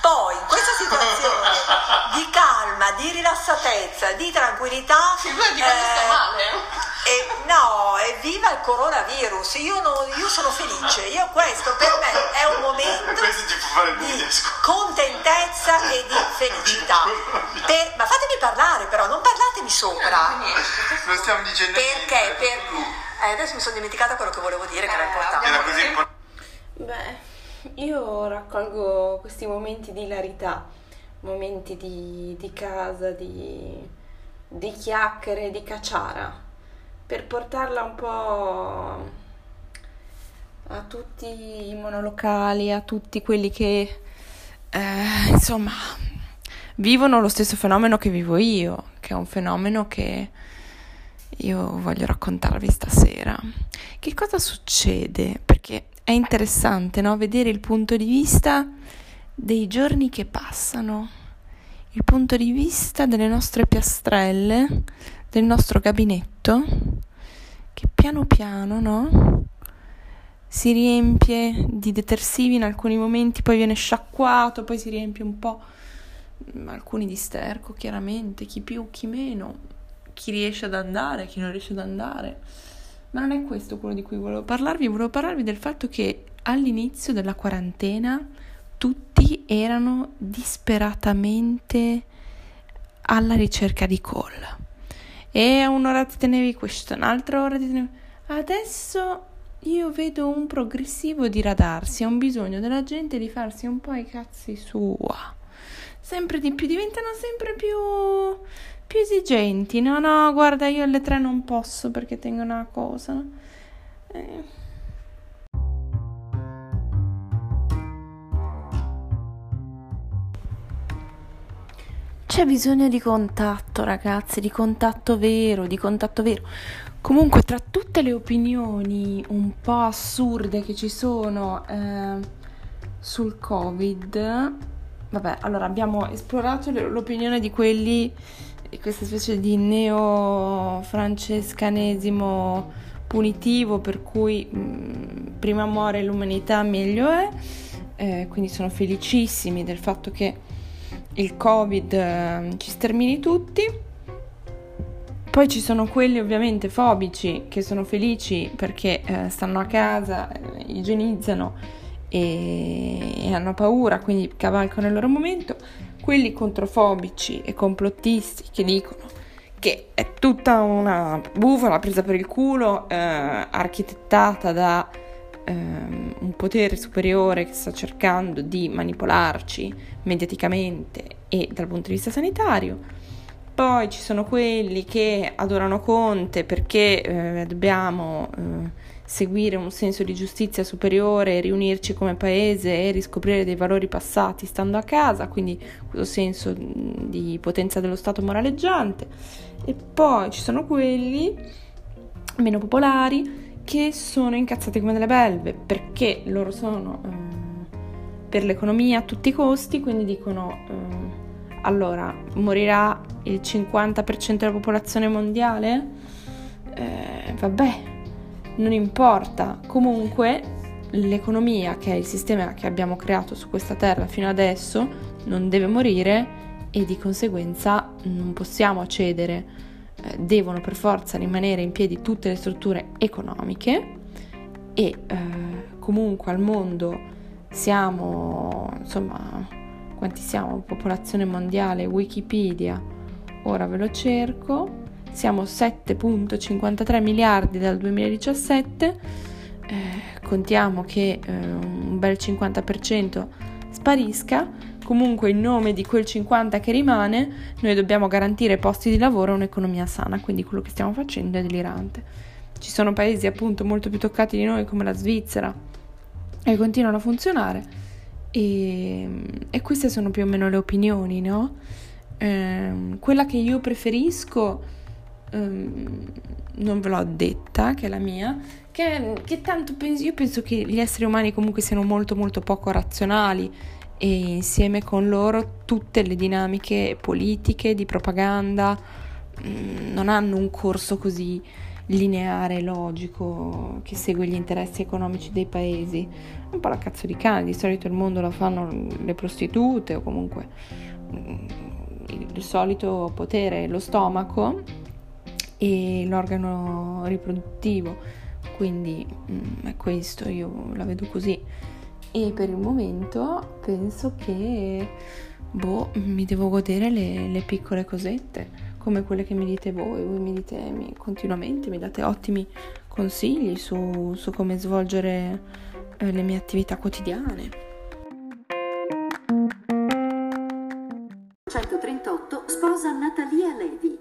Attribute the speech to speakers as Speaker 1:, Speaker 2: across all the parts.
Speaker 1: Poi in questa situazione di calma, di rilassatezza, di tranquillità...
Speaker 2: Figurati
Speaker 1: eh,
Speaker 2: sto male.
Speaker 1: e no, evviva il coronavirus, io, non- io sono felice, io questo per me è un momento di contentezza e di felicità. Per- ma fatemi parlare però, non parlatemi sopra.
Speaker 3: Non stiamo dicendo
Speaker 1: Perché?
Speaker 3: niente.
Speaker 1: Per- eh, adesso mi sono dimenticata quello che volevo dire, che era
Speaker 2: Eh,
Speaker 1: importante.
Speaker 3: Era così importante.
Speaker 4: Beh, io raccolgo questi momenti di ilarità, momenti di, di casa, di, di chiacchiere, di cacciara, per portarla un po' a tutti i monolocali, a tutti quelli che, eh, insomma, vivono lo stesso fenomeno che vivo io, che è un fenomeno che io voglio raccontarvi stasera. Che cosa succede? Perché è interessante, no? Vedere il punto di vista dei giorni che passano, il punto di vista delle nostre piastrelle, del nostro gabinetto, che piano piano, no? Si riempie di detersivi in alcuni momenti, poi viene sciacquato, poi si riempie un po', mm, alcuni di sterco, chiaramente, chi più, chi meno, chi riesce ad andare, chi non riesce ad andare. Ma non è questo quello di cui volevo parlarvi, volevo parlarvi del fatto che all'inizio della quarantena tutti erano disperatamente alla ricerca di call. E un'ora ti tenevi questo, un'altra ora ti tenevi... Adesso io vedo un progressivo diradarsi, un bisogno della gente di farsi un po' i cazzi sua. Sempre di più, diventano sempre più, più esigenti. No, no, guarda, io alle tre non posso perché tengo una cosa. Eh. C'è bisogno di contatto, ragazzi, di contatto vero, di contatto vero. Comunque, tra tutte le opinioni un po' assurde che ci sono eh, sul Covid, vabbè, allora abbiamo esplorato l'opinione di quelli, questa specie di neo-francescanesimo punitivo, per cui mh, prima muore l'umanità, meglio è. Eh, quindi sono felicissimi del fatto che il covid eh, ci stermini tutti. Poi ci sono quelli ovviamente fobici che sono felici perché eh, stanno a casa, eh, igienizzano e, e hanno paura, quindi cavalcano il loro momento. Quelli controfobici e complottisti che dicono che è tutta una bufala presa per il culo, eh, architettata da ehm, un potere superiore che sta cercando di manipolarci mediaticamente e dal punto di vista sanitario. Poi ci sono quelli che adorano Conte perché eh, dobbiamo eh, seguire un senso di giustizia superiore, riunirci come paese e riscoprire dei valori passati stando a casa, quindi questo senso mh, di potenza dello Stato moraleggiante. E poi ci sono quelli meno popolari che sono incazzati come delle belve perché loro sono eh, per l'economia a tutti i costi, quindi dicono eh, allora morirà il 50% della popolazione mondiale? Eh, vabbè, non importa, comunque l'economia che è il sistema che abbiamo creato su questa terra fino adesso non deve morire e di conseguenza non possiamo cedere eh, devono per forza rimanere in piedi tutte le strutture economiche e eh, comunque al mondo siamo, insomma, quanti siamo? Popolazione mondiale, Wikipedia, ora ve lo cerco, siamo 7.53 miliardi dal 2017, eh, contiamo che eh, un bel 50% sparisca, comunque in nome di quel 50 che rimane noi dobbiamo garantire posti di lavoro e un'economia sana, quindi quello che stiamo facendo è delirante. Ci sono paesi appunto molto più toccati di noi come la Svizzera e continuano a funzionare e, e queste sono più o meno le opinioni, no? Ehm, quella che io preferisco ehm, non ve l'ho detta, che è la mia, che, che tanto penso, io penso che gli esseri umani comunque siano molto molto poco razionali e insieme con loro tutte le dinamiche politiche, di propaganda, mm, non hanno un corso così lineare, logico, che segue gli interessi economici dei paesi. Un po' la cazzo di cane, di solito il mondo lo fanno le prostitute o comunque mm, il solito potere, lo stomaco e l'organo riproduttivo. Quindi mm, è questo, io la vedo così. E per il momento penso che boh, mi devo godere le, le piccole cosette come quelle che mi dite voi, voi mi dite mi, continuamente, mi date ottimi consigli su, su come svolgere eh, le mie attività quotidiane.
Speaker 2: 138 sposa Natalia Levi.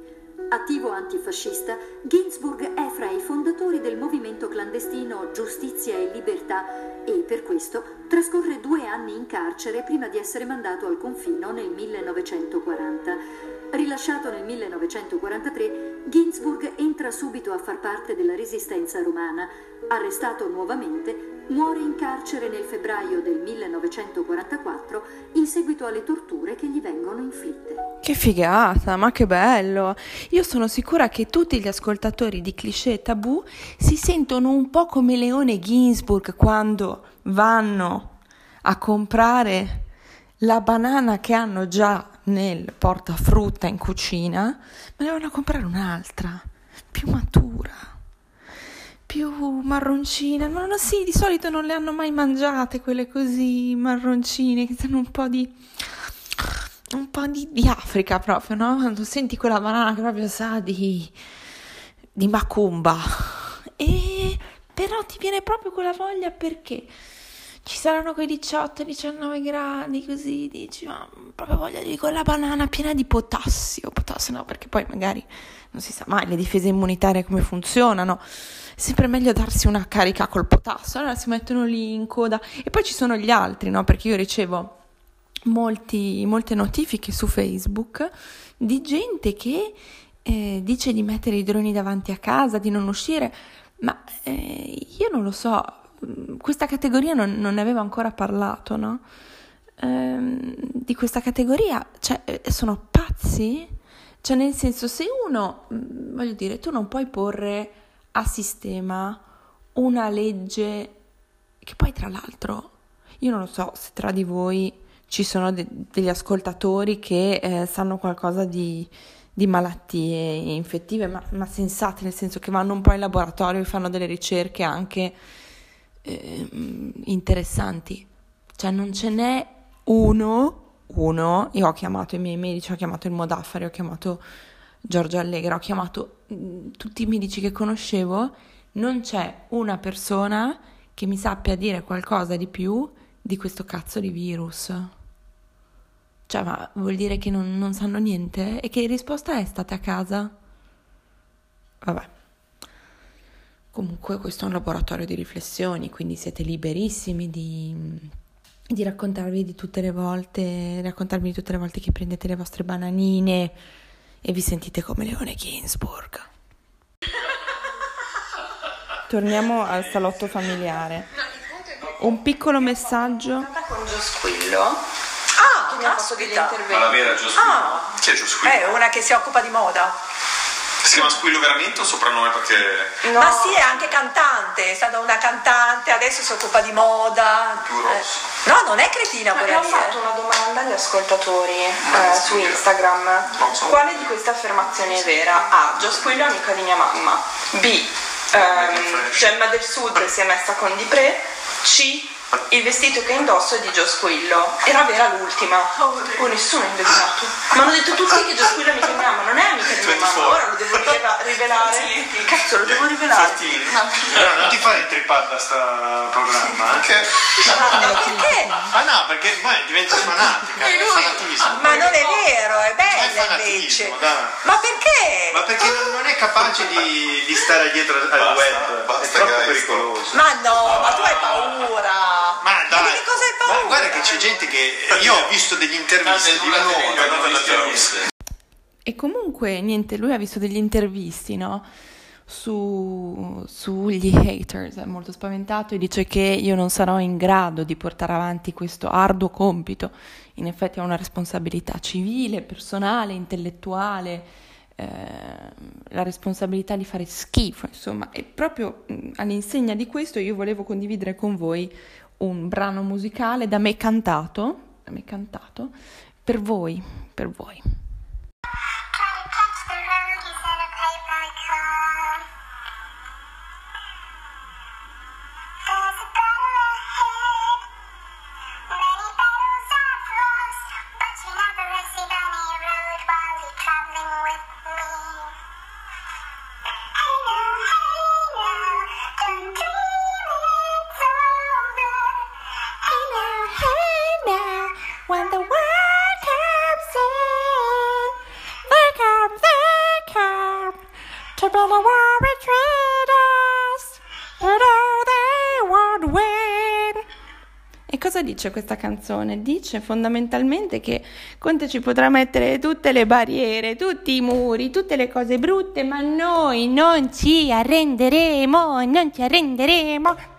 Speaker 2: Attivo antifascista, Ginsburg è fra i fondatori del movimento clandestino Giustizia e Libertà e per questo trascorre due anni in carcere prima di essere mandato al confino nel 1940. Rilasciato nel 1943, Ginsburg entra subito a far parte della resistenza romana. Arrestato nuovamente, muore in carcere nel febbraio del 1944 in seguito alle torture che gli vengono inflitte.
Speaker 4: Che figata, ma che bello! Io sono sicura che tutti gli ascoltatori di cliché e tabù si sentono un po' come Leone Ginsburg quando vanno a comprare la banana che hanno già nel portafrutta in cucina, me ne vanno a comprare un'altra, più matura, più marroncina. No, no, sì, di solito non le hanno mai mangiate quelle così marroncine, che hanno un po' di... un po' di, di Africa proprio, no? Quando senti quella banana che proprio sa di... di macumba. E però ti viene proprio quella voglia perché ci saranno quei 18-19 gradi così, dici, ma proprio voglia di quella banana piena di potassio, potassio no, perché poi magari non si sa mai le difese immunitarie come funzionano, è sempre meglio darsi una carica col potassio, allora si mettono lì in coda. E poi ci sono gli altri, no, perché io ricevo molti, molte notifiche su Facebook di gente che eh, dice di mettere i droni davanti a casa, di non uscire, ma eh, io non lo so, questa categoria non, non, ne avevo ancora parlato, no? Ehm, di questa categoria, cioè, eh, sono pazzi? Cioè, nel senso, se uno, voglio dire, tu non puoi porre a sistema una legge che poi, tra l'altro, io non lo so se tra di voi ci sono de- degli ascoltatori che eh, sanno qualcosa di, di malattie infettive, ma, ma, sensate, nel senso che vanno un po' in laboratorio e fanno delle ricerche anche eh, interessanti. Cioè non ce n'è uno, uno, io ho chiamato i miei medici, ho chiamato il Modaffari, ho chiamato Giorgio Allegra, ho chiamato mm, tutti i medici che conoscevo, non c'è una persona che mi sappia dire qualcosa di più di questo cazzo di virus. Cioè, ma vuol dire che non, non sanno niente? E che risposta è? State a casa? Vabbè. Comunque questo è un laboratorio di riflessioni, quindi siete liberissimi di, di raccontarvi di tutte le volte, raccontarmi di tutte le volte che prendete le vostre bananine e vi sentite come Leone Ginsburg. Torniamo al salotto familiare. Un piccolo messaggio.
Speaker 1: Con Giosquillo. Ah, che mi ha fatto degli interventi.
Speaker 3: Ma la vera Giosquillo?
Speaker 1: Ah.
Speaker 3: Chi è Giosquillo?
Speaker 1: È una che si occupa di moda.
Speaker 3: Si chiama Squillo veramente o soprannome perché...
Speaker 1: No. Ma sì, è anche cantante, è stata una cantante, adesso si occupa di moda.
Speaker 3: Più rosso.
Speaker 1: Eh. No, non è cretina quella
Speaker 5: Abbiamo fatto
Speaker 1: eh.
Speaker 5: una domanda agli ascoltatori eh, su Instagram.
Speaker 3: So.
Speaker 5: Quale di queste affermazioni è vera? A. Giosquillo è amica di mia mamma. B. ehm, Gemma del Sud si è messa con Di Pre. C. Il vestito che indosso è di Giosquillo. Era vera l'ultima. Oh, nessuno ha indovinato. Ma hanno detto tutti che Giosquillo è amica mia mamma. Non è amica di mia mamma.
Speaker 3: 24.
Speaker 5: Ora lo devo rivela- rivelare. Cazzo, lo devo rivelare.
Speaker 6: No, non ti fai intrippare da sta programma, eh?
Speaker 3: Perché?
Speaker 1: Ma perché?
Speaker 6: Ah no, perché poi diventa fanatica, è fanatismo.
Speaker 1: Ma non è vero, è
Speaker 6: è
Speaker 1: bella invece.
Speaker 6: dai.
Speaker 1: Ma perché?
Speaker 6: Ma perché non, non è capace di, di stare dietro al
Speaker 3: Basta,
Speaker 6: web,
Speaker 3: basta,
Speaker 6: è troppo pericoloso.
Speaker 1: Ma no, ma tu hai paura.
Speaker 6: Ma dai,
Speaker 1: di che cosa hai paura?
Speaker 6: ma guarda che c'è gente che io ho visto delle interviste di un'uomo
Speaker 4: E comunque, niente, lui ha visto degli intervisti, no? Su, sugli haters, è molto spaventato e dice che io non sarò in grado di portare avanti questo arduo compito. In effetti ha una responsabilità civile, personale, intellettuale, eh, la responsabilità di fare schifo, insomma, e proprio mh, all'insegna di questo io volevo condividere con voi un brano musicale da me cantato, da me cantato, per voi, per voi. To build a war between us. You know they won't win. E cosa dice questa canzone? Dice fondamentalmente che Conte ci potrà mettere tutte le barriere, tutti i muri, tutte le cose brutte, ma noi non ci arrenderemo, non ci arrenderemo.